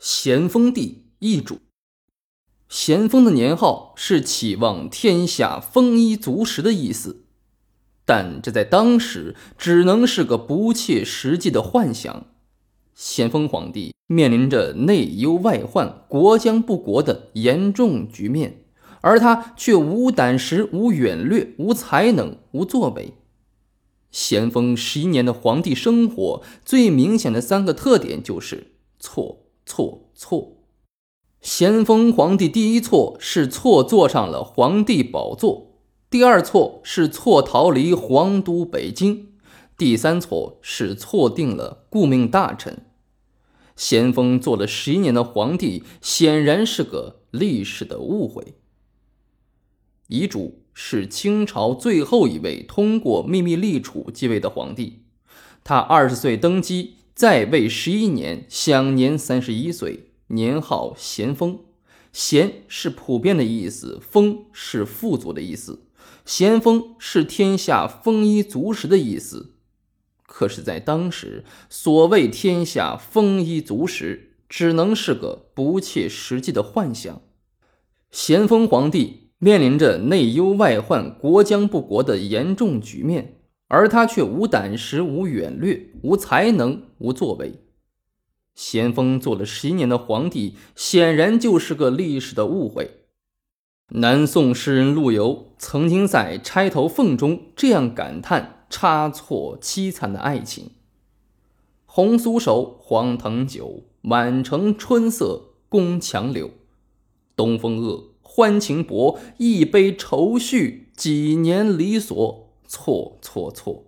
咸丰帝易主。咸丰的年号是期望天下丰衣足食的意思，但这在当时只能是个不切实际的幻想。咸丰皇帝面临着内忧外患、国将不国的严重局面，而他却无胆识、无远略、无才能、无作为。咸丰十一年的皇帝生活最明显的三个特点就是错。错错，咸丰皇帝第一错是错坐上了皇帝宝座，第二错是错逃离皇都北京，第三错是错定了顾命大臣。咸丰做了十一年的皇帝，显然是个历史的误会。遗嘱是清朝最后一位通过秘密立储继位的皇帝，他二十岁登基。在位十一年，享年三十一岁，年号咸丰。咸是普遍的意思，丰是富足的意思。咸丰是天下丰衣足食的意思。可是，在当时，所谓天下丰衣足食，只能是个不切实际的幻想。咸丰皇帝面临着内忧外患、国将不国的严重局面。而他却无胆识、无远略、无才能、无作为。咸丰做了十一年的皇帝，显然就是个历史的误会。南宋诗人陆游曾经在《钗头凤》中这样感叹差错凄惨的爱情：“红酥手，黄藤酒，满城春色宫墙柳。东风恶，欢情薄，一杯愁绪，几年离索。”错错错，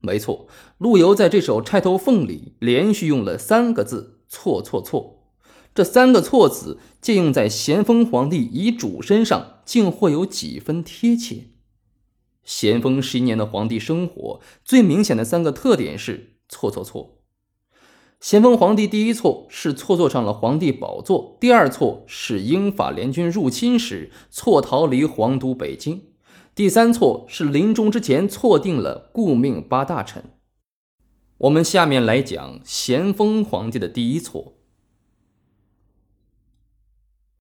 没错，陆游在这首《钗头凤》里连续用了三个字“错错错”，这三个错字借用在咸丰皇帝遗嘱身上，竟或有几分贴切。咸丰十一年的皇帝生活最明显的三个特点是“错错错”。咸丰皇帝第一错是错坐上了皇帝宝座，第二错是英法联军入侵时错逃离皇都北京。第三错是临终之前错定了顾命八大臣。我们下面来讲咸丰皇帝的第一错。